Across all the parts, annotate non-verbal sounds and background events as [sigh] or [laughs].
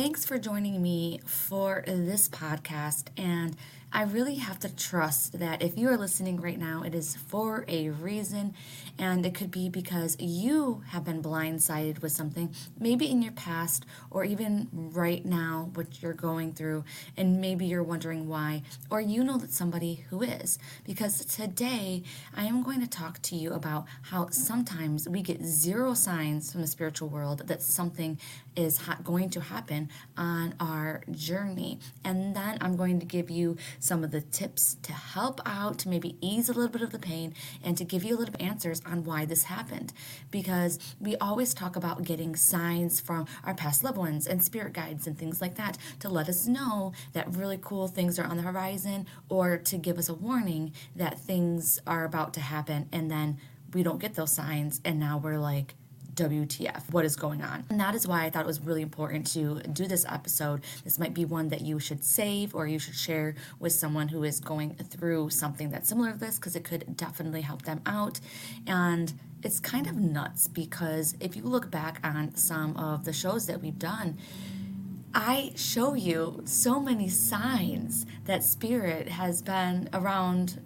Thanks for joining me for this podcast. And I really have to trust that if you are listening right now, it is for a reason. And it could be because you have been blindsided with something, maybe in your past or even right now, what you're going through. And maybe you're wondering why, or you know that somebody who is. Because today I am going to talk to you about how sometimes we get zero signs from the spiritual world that something is ha- going to happen on our journey. And then I'm going to give you some of the tips to help out, to maybe ease a little bit of the pain, and to give you a little bit of answers on why this happened. Because we always talk about getting signs from our past loved ones and spirit guides and things like that to let us know that really cool things are on the horizon or to give us a warning that things are about to happen and then we don't get those signs and now we're like WTF, what is going on? And that is why I thought it was really important to do this episode. This might be one that you should save or you should share with someone who is going through something that's similar to this because it could definitely help them out. And it's kind of nuts because if you look back on some of the shows that we've done, I show you so many signs that spirit has been around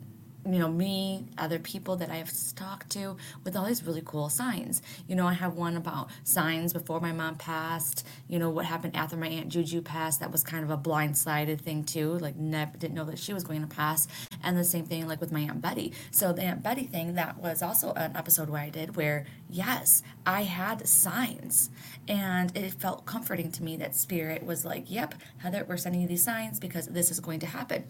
you know me other people that i've talked to with all these really cool signs. You know i have one about signs before my mom passed you know what happened after my aunt juju passed. That was kind of a blindsided thing too like never didn't know that she was going to pass. And the same thing like with my aunt betty. So the aunt betty thing that was also an episode where i did where yes i had signs and it felt comforting to me that spirit was like yep heather we're sending you these signs because this is going to happen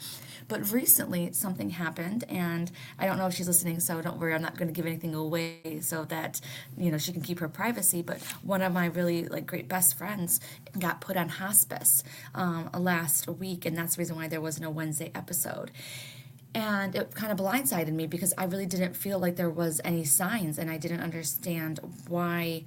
but recently something happened and I don't know if she's listening, so don't worry, I'm not going to give anything away so that you know she can keep her privacy. But one of my really like great best friends got put on hospice um, last week, and that's the reason why there wasn't a Wednesday episode and it kind of blindsided me because I really didn't feel like there was any signs and I didn't understand why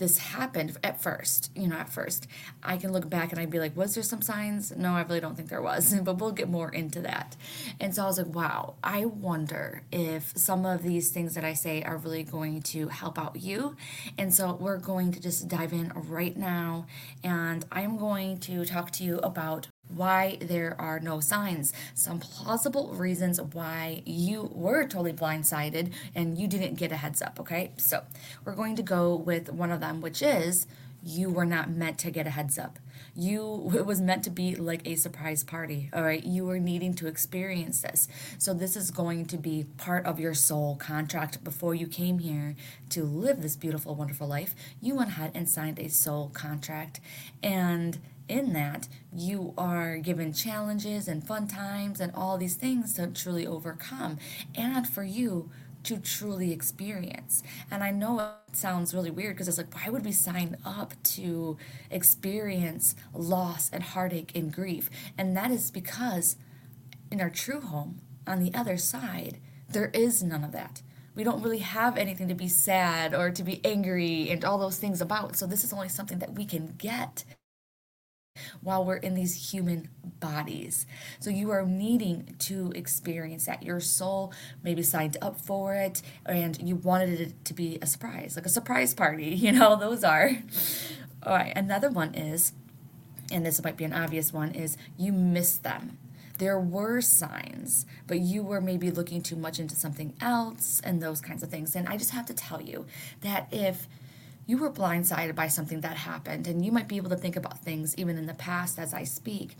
this happened at first, you know, at first. I can look back and I'd be like, was there some signs? No, I really don't think there was, [laughs] but we'll get more into that. And so I was like, wow, I wonder if some of these things that I say are really going to help out you. And so we're going to just dive in right now. And I'm going to talk to you about why there are no signs, some plausible reasons why you were totally blindsided and you didn't get a heads up, okay? So, we're going to go with one of them, which is you were not meant to get a heads up. You it was meant to be like a surprise party, all right? You were needing to experience this. So this is going to be part of your soul contract before you came here to live this beautiful wonderful life. You went ahead and signed a soul contract and in that, you are given challenges and fun times and all these things to truly overcome and for you to truly experience. And I know it sounds really weird because it's like, why would we sign up to experience loss and heartache and grief? And that is because in our true home, on the other side, there is none of that. We don't really have anything to be sad or to be angry and all those things about. So, this is only something that we can get while we're in these human bodies. So you are needing to experience that. Your soul maybe signed up for it and you wanted it to be a surprise, like a surprise party. [laughs] You know, those are. All right, another one is, and this might be an obvious one, is you missed them. There were signs, but you were maybe looking too much into something else and those kinds of things. And I just have to tell you that if you were blindsided by something that happened, and you might be able to think about things even in the past as I speak.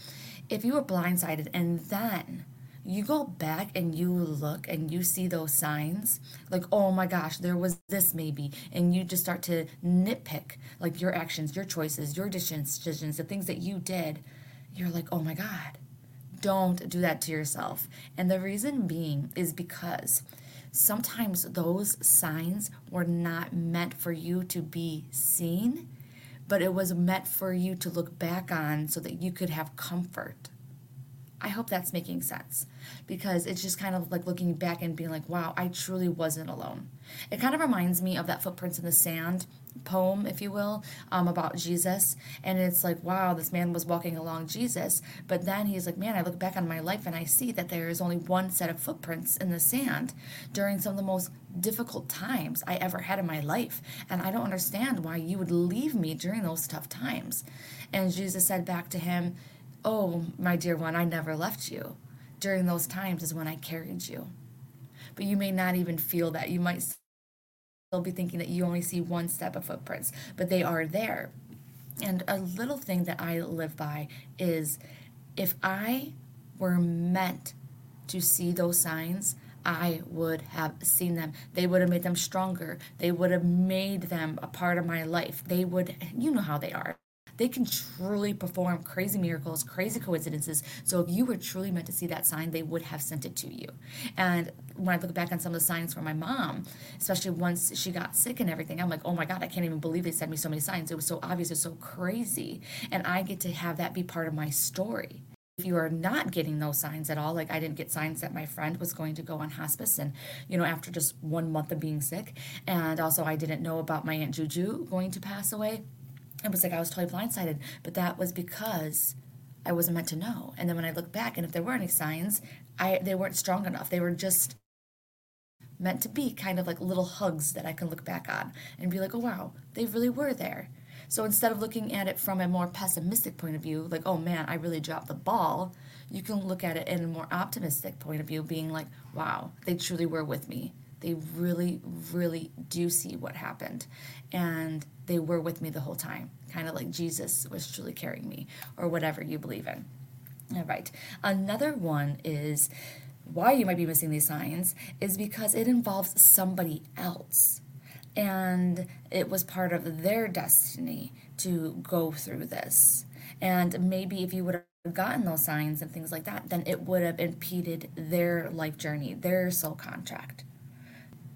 If you were blindsided and then you go back and you look and you see those signs, like, oh my gosh, there was this maybe, and you just start to nitpick like your actions, your choices, your decisions, the things that you did, you're like, oh my God, don't do that to yourself. And the reason being is because sometimes those signs were not meant for you to be seen, but it was meant for you to look back on so that you could have comfort. I hope that's making sense because it's just kind of like looking back and being like, wow, I truly wasn't alone. It kind of reminds me of that Footprints in the Sand poem, if you will, um, about Jesus. And it's like, wow, this man was walking along Jesus. But then he's like, man, I look back on my life and I see that there is only one set of footprints in the sand during some of the most difficult times I ever had in my life. And I don't understand why you would leave me during those tough times. And Jesus said back to him, Oh, my dear one, I never left you. During those times is when I carried you. But you may not even feel that. You might still be thinking that you only see one step of footprints, but they are there. And a little thing that I live by is if I were meant to see those signs, I would have seen them. They would have made them stronger. They would have made them a part of my life. They would, you know how they are. They can truly perform crazy miracles, crazy coincidences. So if you were truly meant to see that sign, they would have sent it to you. And when I look back on some of the signs for my mom, especially once she got sick and everything, I'm like, oh my God, I can't even believe they sent me so many signs. It was so obvious, it's so crazy. And I get to have that be part of my story if you are not getting those signs at all like i didn't get signs that my friend was going to go on hospice and you know after just one month of being sick and also i didn't know about my aunt juju going to pass away it was like I was totally blindsided, but that was because I wasn't meant to know. And then when I look back, and if there were any signs, I they weren't strong enough. They were just meant to be kind of like little hugs that I can look back on and be like, oh wow, they really were there. So instead of looking at it from a more pessimistic point of view, like, oh man, I really dropped the ball, you can look at it in a more optimistic point of view, being like, wow, they truly were with me. They really, really do see what happened. And they were with me the whole time, kind of like Jesus was truly carrying me, or whatever you believe in. All right. Another one is why you might be missing these signs is because it involves somebody else. And it was part of their destiny to go through this. And maybe if you would have gotten those signs and things like that, then it would have impeded their life journey, their soul contract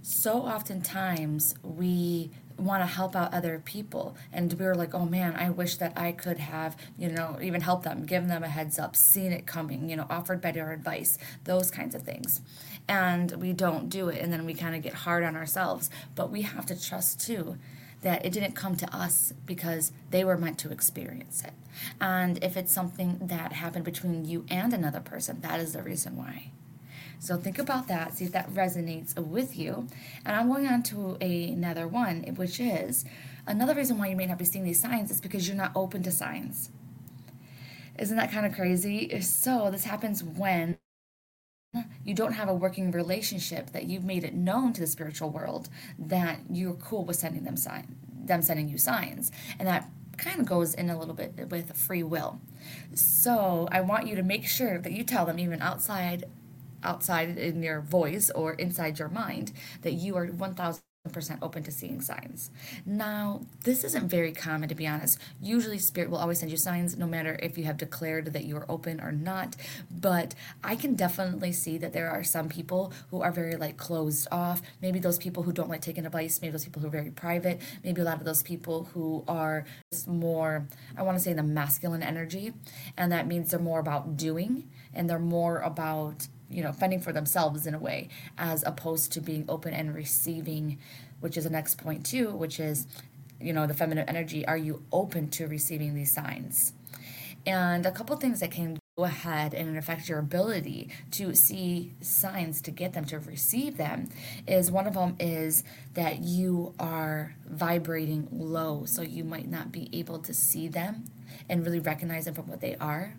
so oftentimes we want to help out other people and we were like oh man i wish that i could have you know even helped them given them a heads up seen it coming you know offered better advice those kinds of things. And we don't do it and then we kind of get hard on ourselves. But we have to trust too that it didn't come to us because they were meant to experience it. And if it's something that happened between you and another person that is the reason why so think about that, see if that resonates with you. And I'm going on to a, another one, which is another reason why you may not be seeing these signs is because you're not open to signs. Isn't that kind of crazy? If So this happens when you don't have a working relationship that you've made it known to the spiritual world that you're cool with sending them sign them sending you signs and that kind of goes in a little bit with free will so i want you to make sure that you tell them even outside outside in your voice or inside your mind that you are 1000 percent open to seeing signs. Now, this isn't very common to be honest. Usually spirit will always send you signs no matter if you have declared that you are open or not, but I can definitely see that there are some people who are very like closed off. Maybe those people who don't like taking advice, maybe those people who are very private, maybe a lot of those people who are more I want to say the masculine energy, and that means they're more about doing and they're more about you know fending for themselves in a way as opposed to being open and receiving which is the next point too which is you know the feminine energy. Are you open to receiving these signs? And a couple things that can go ahead and affect your ability to see signs to get them to receive them is one of them is that you are vibrating low so you might not be able to see them and really recognize them for what they are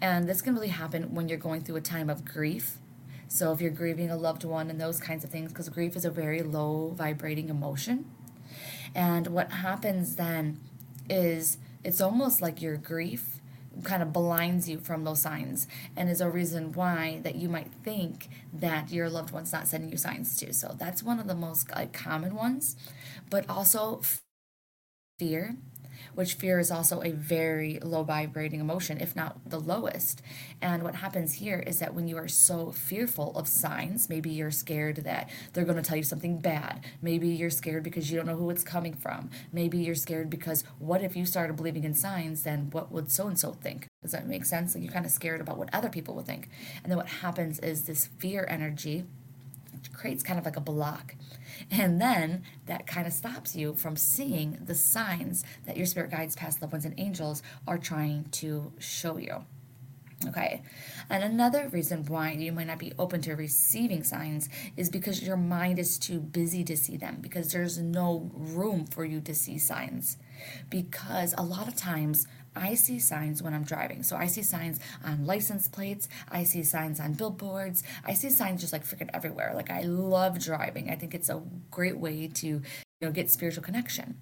and this can really happen when you're going through a time of grief. So if you're grieving a loved one and those kinds of things, because grief is a very low vibrating emotion. And what happens then is it's almost like your grief kind of blinds you from those signs and is a reason why that you might think that your loved one's not sending you signs too. So that's one of the most like common ones. But also fear which fear is also a very low vibrating emotion, if not the lowest. And what happens here is that when you are so fearful of signs, maybe you're scared that they're going to tell you something bad. Maybe you're scared because you don't know who it's coming from. Maybe you're scared because what if you started believing in signs, then what would so and so think? Does that make sense? Like you're kind of scared about what other people would think. And then what happens is this fear energy creates kind of like a block. And then that kind of stops you from seeing the signs that your spirit guides, past loved ones, and angels are trying to show you. Okay. And another reason why you might not be open to receiving signs is because your mind is too busy to see them, because there's no room for you to see signs. Because a lot of times, I see signs when I'm driving. So I see signs on license plates. I see signs on billboards. I see signs just like freaking everywhere. Like I love driving. I think it's a great way to you know get spiritual connection.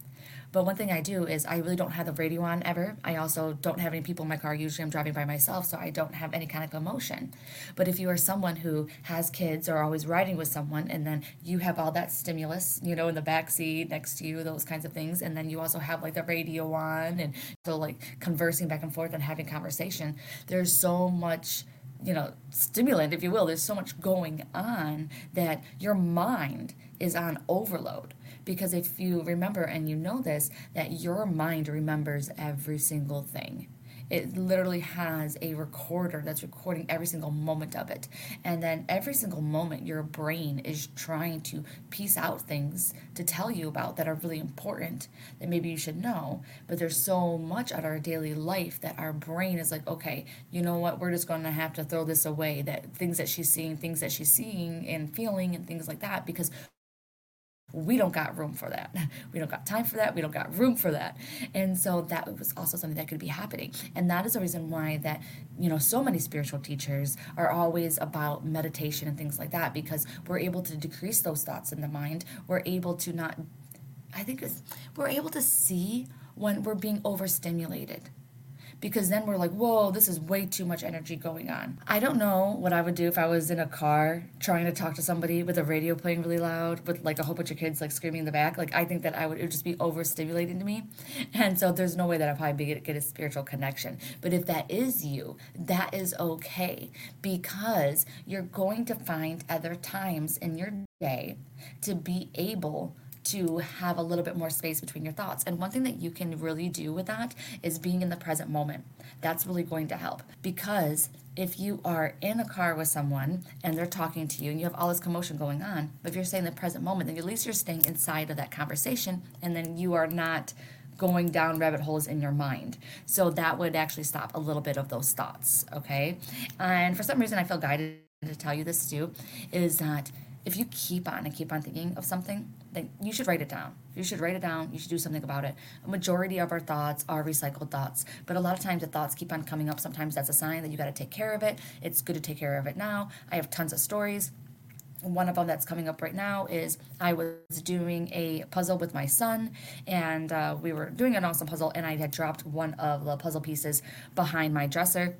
But one thing I do is I really don't have the radio on ever. I also don't have any people in my car. Usually I'm driving by myself, so I don't have any kind of emotion. But if you are someone who has kids or always riding with someone, and then you have all that stimulus, you know, in the back seat next to you, those kinds of things, and then you also have like the radio on, and so like conversing back and forth and having conversation, there's so much you know, stimulant, if you will. There's so much going on that your mind is on overload. Because if you remember and you know this, that your mind remembers every single thing. It literally has a recorder that's recording every single moment of it. And then every single moment, your brain is trying to piece out things to tell you about that are really important that maybe you should know. But there's so much at our daily life that our brain is like, okay, you know what? We're just going to have to throw this away. That things that she's seeing, things that she's seeing and feeling, and things like that, because we don't got room for that. [laughs] We don't got time for that. We don't got room for that. And so that was also something that could be happening. And that is the reason why that, you know, so many spiritual teachers are always about meditation and things like that because we're able to decrease those thoughts in the mind. We're able to not I think we're able to see when we're being overstimulated because then we're like, whoa, this is way too much energy going on. I don't know what I would do if I was in a car trying to talk to somebody with a radio playing really loud with like a whole bunch of kids like screaming in the back. Like, I think that I would, it would just be overstimulating to me. [laughs] And so there's no way that I'd probably get, get a spiritual connection. But if that is you, that is okay because you're going to find other times in your day to be able to have a little bit more space between your thoughts. And one thing that you can really do with that is being in the present moment. That's really going to help because if you are in a car with someone and they're talking to you and you have all this commotion going on, but if you're staying in the present moment, then at least you're staying inside of that conversation and then you are not going down rabbit holes in your mind. So that would actually stop a little bit of those thoughts, okay? And for some reason, I feel guided to tell you this too is that if you keep on and keep on thinking of something, then you should write it down. You should write it down. You should do something about it. A majority of our thoughts are recycled thoughts, but a lot of times the thoughts keep on coming up. Sometimes that's a sign that you got to take care of it. It's good to take care of it now. I have tons of stories. One of them that's coming up right now is I was doing a puzzle with my son, and uh, we were doing an awesome puzzle, and I had dropped one of the puzzle pieces behind my dresser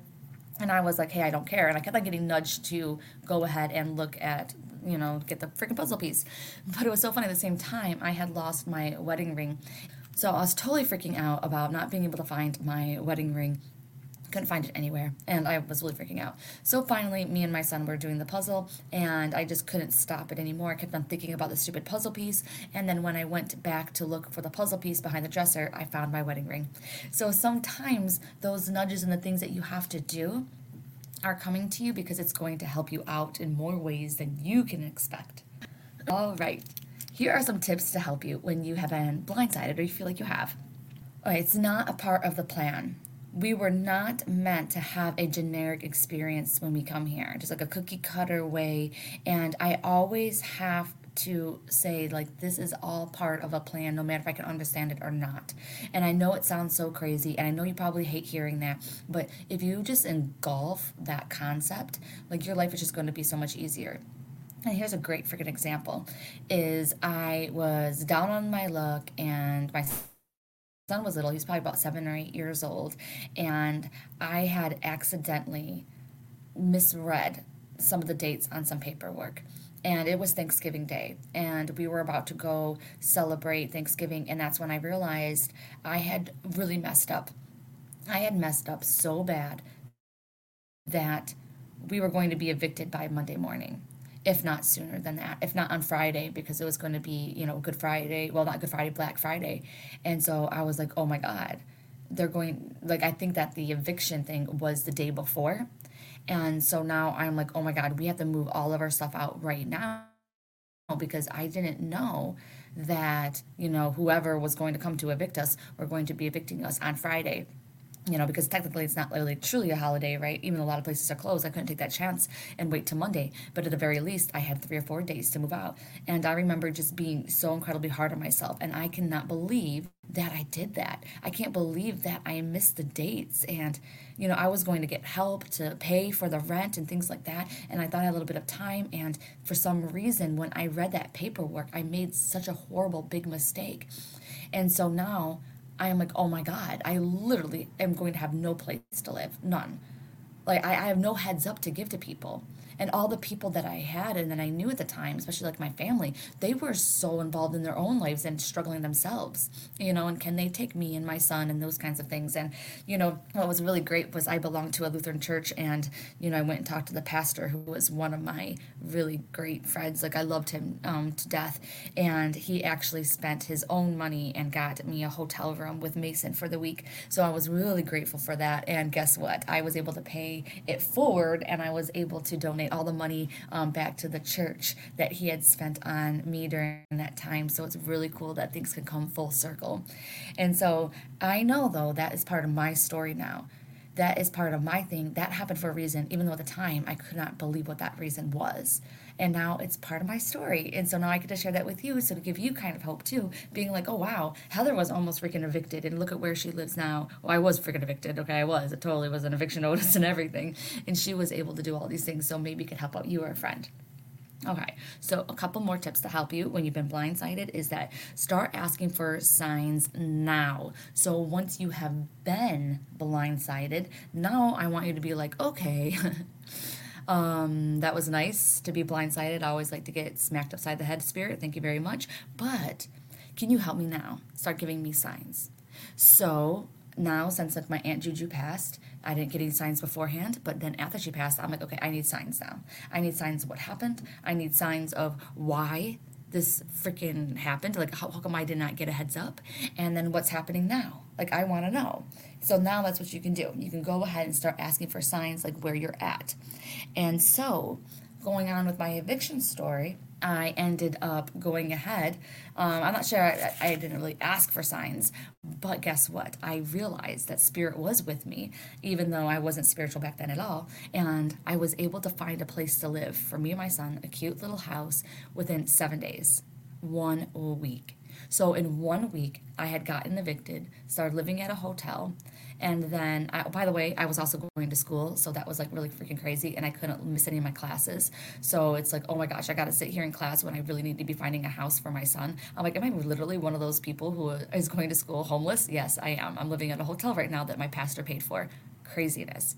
and I was like, hey, I don't care. And I kept on getting nudged to go ahead and look at you know, get the freaking puzzle piece. But it was so funny at the same time, I had lost my wedding ring. So I was totally freaking out about not being able to find my wedding ring. Couldn't find it anywhere, and I was really freaking out. So finally, me and my son were doing the puzzle, and I just couldn't stop it anymore. I kept on thinking about the stupid puzzle piece, and then when I went back to look for the puzzle piece behind the dresser, I found my wedding ring. So sometimes those nudges and the things that you have to do are coming to you because it's going to help you out in more ways than you can expect. All right, here are some tips to help you when you have been blindsided or you feel like you have. All right, it's not a part of the plan. We were not meant to have a generic experience when we come here, just like a cookie cutter way. And I always have to say like this is all part of a plan no matter if i can understand it or not. And i know it sounds so crazy and i know you probably hate hearing that but if you just engulf that concept like your life is just going to be so much easier. And here's a great freaking example is i was down on my luck and my son was little he's probably about seven or eight years old and i had accidentally misread some of the dates on some paperwork and it was Thanksgiving Day, and we were about to go celebrate Thanksgiving, and that's when I realized I had really messed up. I had messed up so bad that we were going to be evicted by Monday morning, if not sooner than that, if not on Friday, because it was going to be, you know, Good Friday, well, not Good Friday, Black Friday. And so I was like, oh my God, they're going, like, I think that the eviction thing was the day before. And so now I'm like, oh my God, we have to move all of our stuff out right now because I didn't know that, you know, whoever was going to come to evict us were going to be evicting us on Friday you know, because technically it's not really truly a holiday, right? Even a lot of places are closed. I couldn't take that chance and wait till Monday. But at the very least, I had three or four days to move out. And I remember just being so incredibly hard on myself. And I cannot believe that I did that. I can't believe that I missed the dates. And, you know, I was going to get help to pay for the rent and things like that. And I thought I had a little bit of time. And for some reason, when I read that paperwork, I made such a horrible, big mistake. And so now I am like, oh my God, I literally am going to have no place to live. None. Like, I, I have no heads up to give to people and all the people that I had and that I knew at the time, especially like my family, they were so involved in their own lives and struggling themselves, you know, and can they take me and my son and those kinds of things. And, you know, what was really great was I belonged to a Lutheran church and, you know, I went and talked to the pastor who was one of my really great friends. Like I loved him um, to death. And he actually spent his own money and got me a hotel room with Mason for the week. So I was really grateful for that. And guess what? I was able to pay it forward and I was able to donate all the money um, back to the church that he had spent on me during that time. So it's really cool that things can come full circle. And so I know, though, that is part of my story now. That is part of my thing. That happened for a reason, even though at the time I could not believe what that reason was and now it's part of my story. And so now I get to share that with you, so to give you kind of hope too, being like, oh wow, Heather was almost freaking evicted, and look at where she lives now. Well, I was freaking evicted. Okay, I was. It totally was an eviction [laughs] notice and everything, and she was able to do all these things. So maybe it could help out you or a friend. Okay, so a couple more tips to help you when you've been blindsided is that start asking for signs now. So once you have been blindsided, now I want you to be like, okay, [laughs] Um, that was nice to be blindsided. I always like to get smacked upside the head, spirit. Thank you very much. But can you help me now? Start giving me signs. So now, since like my aunt Juju passed, I didn't get any signs beforehand. But then after she passed, I'm like, okay, I need signs now. I need signs of what happened. I need signs of why this freaking happened. Like, how, how come I did not get a heads up? And then what's happening now? Like, I want to know. So now that's what you can do. You can go ahead and start asking for signs like where you're at. And so, going on with my eviction story, I ended up going ahead. Um, I'm not sure, I, I, didn't really ask for signs, but guess what? I realized that Spirit was with me, even though I wasn't spiritual back then at all. And I was able to find a place to live for me and my son, a cute little house, within seven days, one week. So in one week, I had gotten evicted, started living at a hotel, and then, I, by the way, I was also going to school, so that was like really freaking crazy, and I couldn't miss any of my classes. So it's like, oh my gosh, I got to sit here in class when I really need to be finding a house for my son. I'm like, am I literally one of those people who is going to school homeless? Yes, I am. I'm living at a hotel right now that my pastor paid for. Craziness.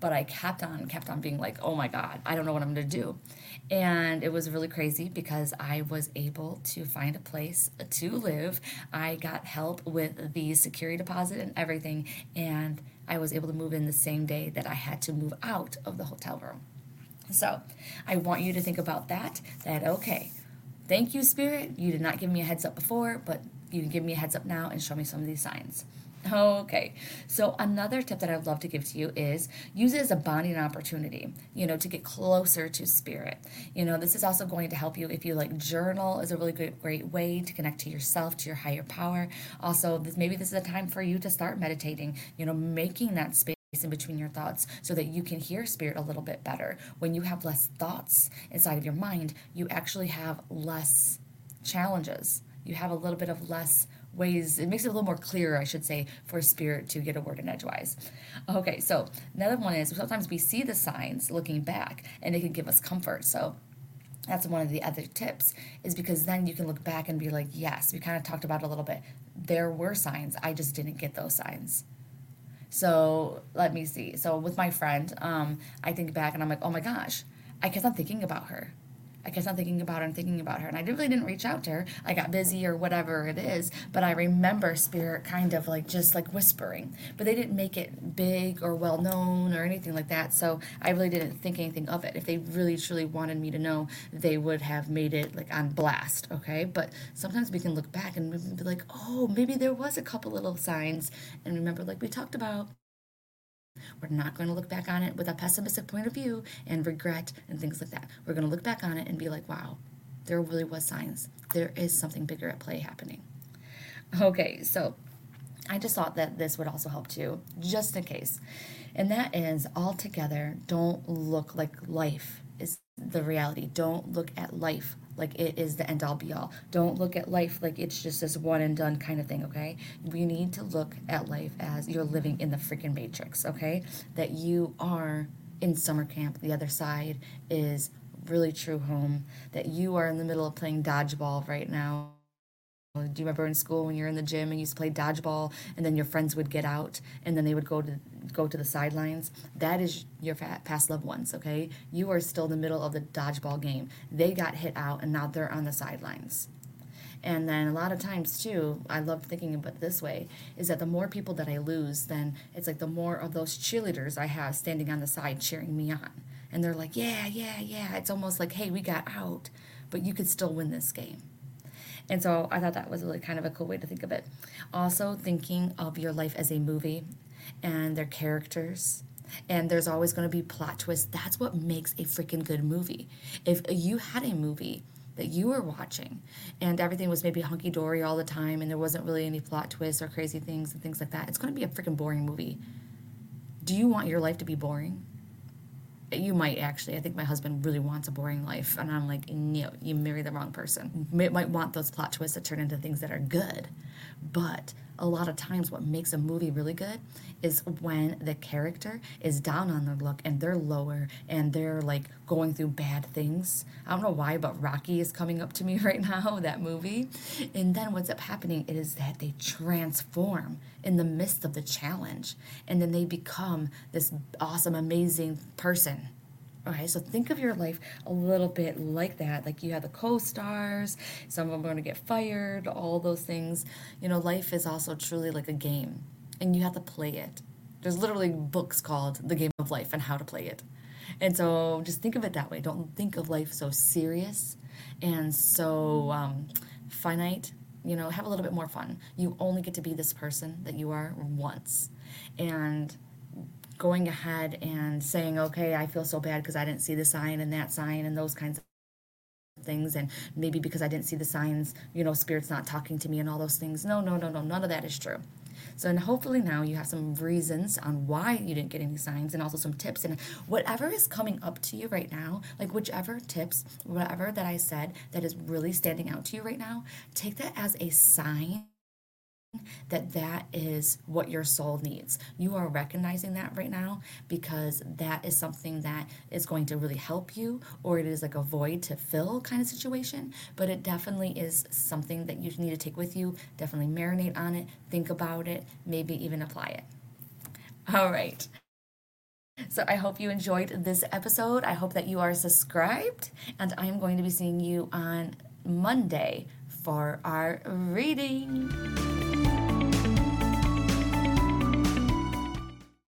But I kept on, kept on being like, oh my God, I don't know what I'm going to do. And it was really crazy because I was able to find a place to live. I got help with the security deposit and everything. And I was able to move in the same day that I had to move out of the hotel room. So I want you to think about that. That, okay, thank you, Spirit. You did not give me a heads up before, but you can give me a heads up now and show me some of these signs. Okay, so another tip that I'd love to give to you is use it as a bonding opportunity, you know, to get closer to spirit. You know, this is also going to help you if you like journal is a really great, great way to connect to yourself, to your higher power. Also, this, maybe this is a time for you to start meditating, you know, making that space in between your thoughts so that you can hear spirit a little bit better. When you have less thoughts inside of your mind, you actually have less challenges. You have a little bit of less ways it makes it a little more clear i should say for spirit to get a word in edgewise. Okay so another one is sometimes we see the signs looking back and it can give us comfort. So that's one of the other tips is because then you can look back and be like yes we kind of talked about a little bit. There were signs i just didn't get those signs. So let me see. So with my friend um, i think back and i'm like oh my gosh i kept on thinking about her I guess I'm thinking about her and thinking about her. And I really didn't reach out to her. I got busy or whatever it is. But I remember Spirit kind of like just like whispering. But they didn't make it big or well known or anything like that. So I really didn't think anything of it. If they really truly wanted me to know, they would have made it like on blast. Okay. But sometimes we can look back and be like, oh, maybe there was a couple little signs. And remember, like we talked about, we're not going to look back on it with a pessimistic point of view and regret and things like that. We're going to look back on it and be like, wow, there really was signs. There is something bigger at play happening. Okay, so I just thought that this would also help too, just in case. And that is altogether, don't look like life is the reality. Don't look at life like it is the end all be all. Don't look at life like it's just this one and done kind of thing, okay? We need to look at life as you're living in the freaking matrix, okay? That you are in summer camp. The other side is really true home. That you are in the middle of playing dodgeball right now do you remember in school when you're in the gym and you used to play dodgeball and then your friends would get out and then they would go to go to the sidelines? That is your past loved ones, okay? You are still in the middle of the dodgeball game. They got hit out and now they're on the sidelines. And then a lot of times too, I love thinking about this way, is that the more people that I lose, then it's like the more of those cheerleaders I have standing on the side cheering me on. And they're like, yeah, yeah, yeah. It's almost like, hey, we got out, but you could still win this game. And so I thought that was really kind of a cool way to think of it. Also, thinking of your life as a movie and their characters. And there's always going to be plot twists. That's what makes a freaking good movie. If you had a movie that you were watching and everything was maybe hunky dory all the time and there wasn't really any plot twists or crazy things and things like that, it's going to be a freaking boring movie. Do you want your life to be boring? You might actually. I think my husband really wants a boring life, and I'm like, no, you marry the wrong person. You might want those plot twists to turn into things that are good, but a lot of times what makes a movie really good is when the character is down on their luck and they're lower and they're like going through bad things. I don't know why, but Rocky is coming up to me [laughs] right now, that movie. And then what's up happening is that they transform in the midst of the challenge and then they become this awesome, amazing person Okay, so think of your life a little bit like that. Like you have the co stars, some of them are going to get fired, all those things. You know, life is also truly like a game, and you have to play it. There's literally books called The Game of Life and how to play it. And so just think of it that way. Don't think of life so serious and so um, finite. You know, have a little bit more fun. You only get to be this person that you are once. And going ahead and saying, okay, I feel so bad because I didn't see the sign and that sign and those kinds of things and maybe because I didn't see the signs, you know, spirit's not talking to me and all those things. No, no, no, no, none of that is true. So, and hopefully now you have some reasons on why you didn't get any signs and also some tips. And whatever is coming up to you right now, like whichever tips, whatever that I said that is really standing out to you right now, take that as a sign that that is what your soul needs. You are recognizing that right now because that is something that is going to really help you, or it is like a void to fill kind of situation. But it definitely is something that you need to take with you. Definitely marinate on it, think about it, maybe even apply it. All right. So I hope you enjoyed this episode. I hope that you are subscribed, and I am going to be seeing you on Monday for our reading.